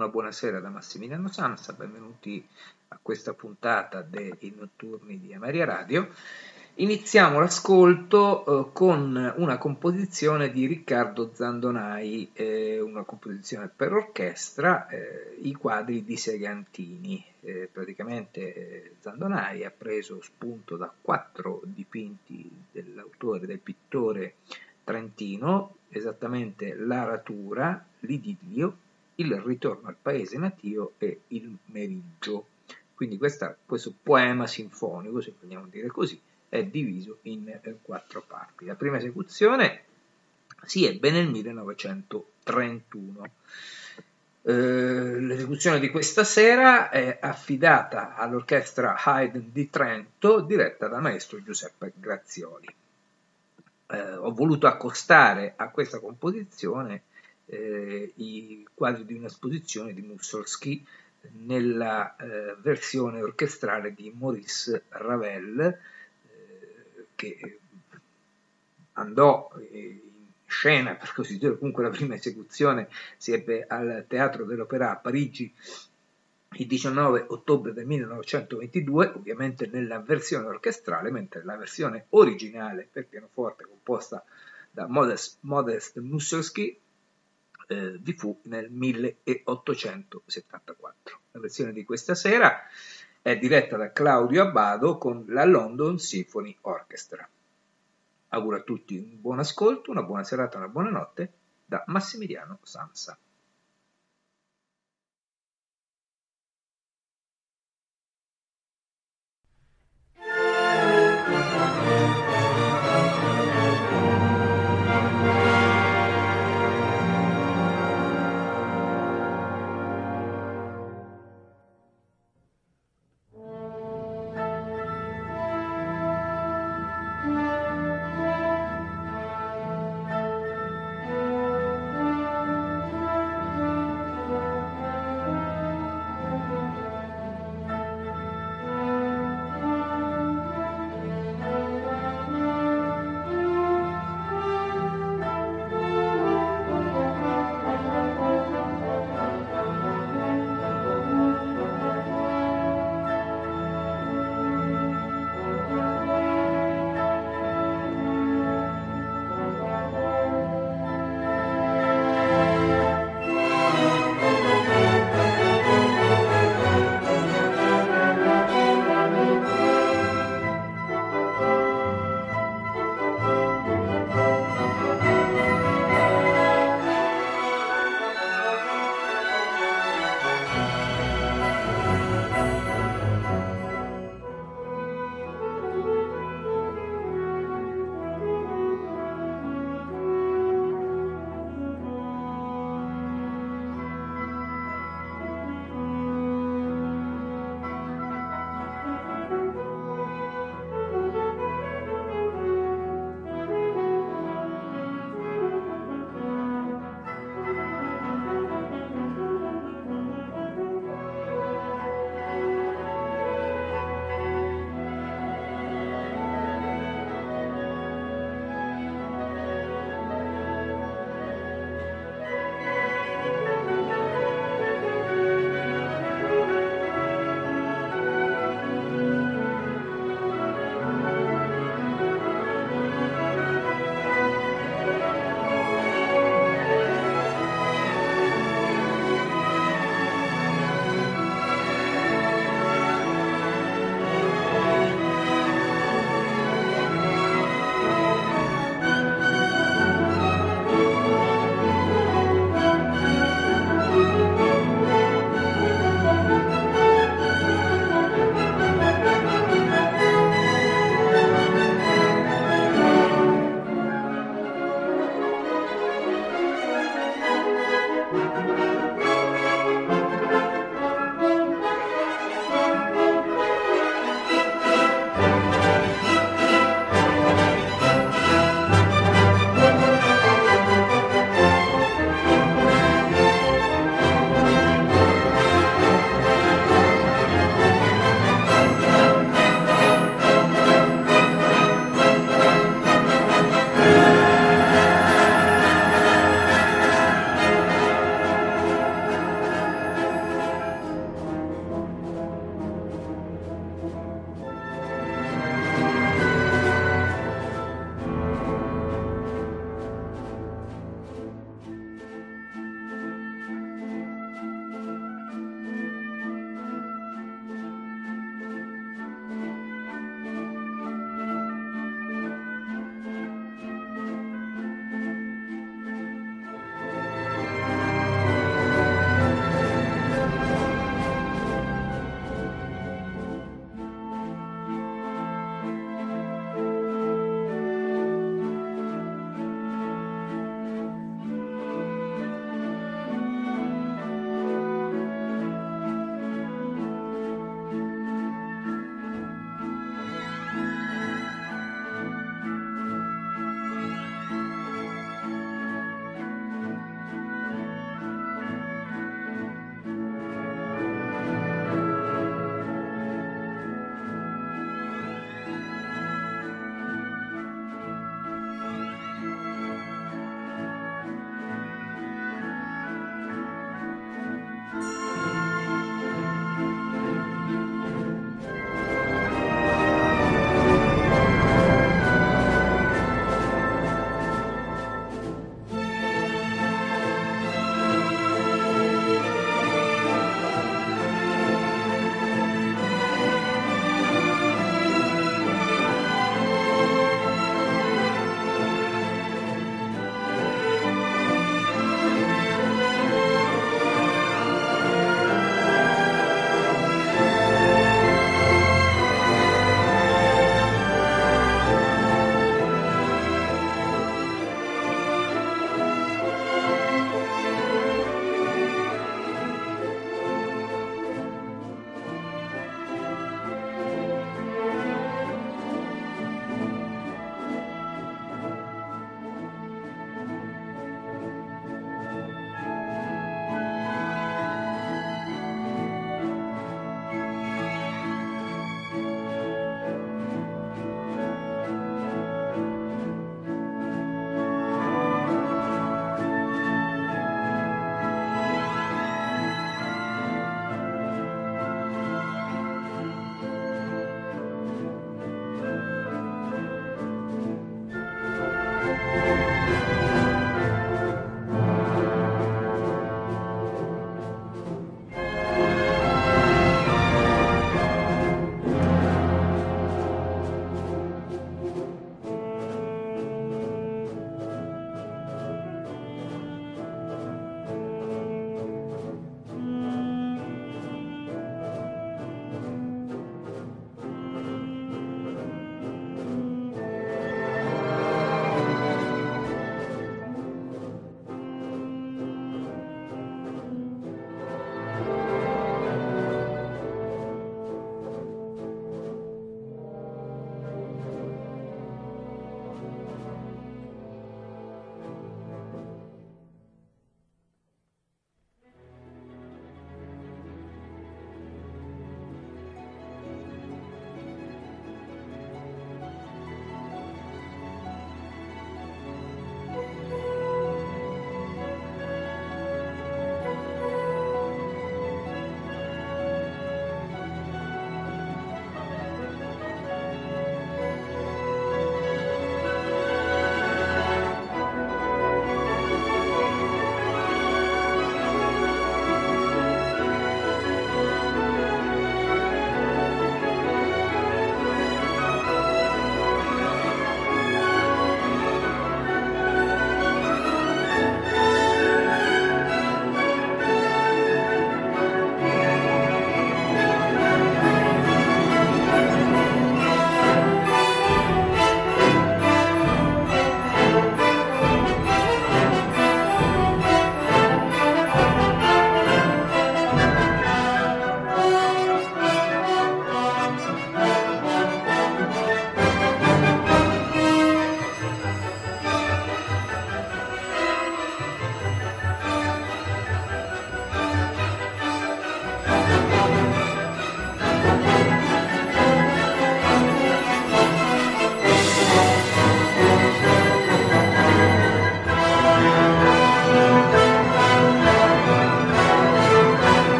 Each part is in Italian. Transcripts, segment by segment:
Una buonasera da Massimiliano Sansa, benvenuti a questa puntata dei notturni di Ameria Radio. Iniziamo l'ascolto eh, con una composizione di Riccardo Zandonai, eh, una composizione per orchestra, eh, i quadri di Segantini. Eh, praticamente eh, Zandonai ha preso spunto da quattro dipinti dell'autore, del pittore trentino, esattamente l'aratura, l'idillio, il ritorno al paese natio e il meriggio. Quindi questa, questo poema sinfonico, se vogliamo dire così, è diviso in eh, quattro parti. La prima esecuzione si ebbe nel 1931. Eh, l'esecuzione di questa sera è affidata all'orchestra Haydn di Trento diretta dal maestro Giuseppe Grazioli. Eh, ho voluto accostare a questa composizione eh, i quadri di un'esposizione di Mussorgsky nella eh, versione orchestrale di Maurice Ravel eh, che andò in scena, per così dire, comunque la prima esecuzione si ebbe al Teatro dell'Opera a Parigi il 19 ottobre del 1922, ovviamente nella versione orchestrale, mentre la versione originale per pianoforte composta da Modest, Modest Mussorgsky eh, di fu nel 1874. La versione di questa sera è diretta da Claudio Abbado con la London Symphony Orchestra. Auguro a tutti un buon ascolto, una buona serata, una buona notte da Massimiliano Sansa.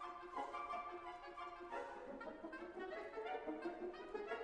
Thank you.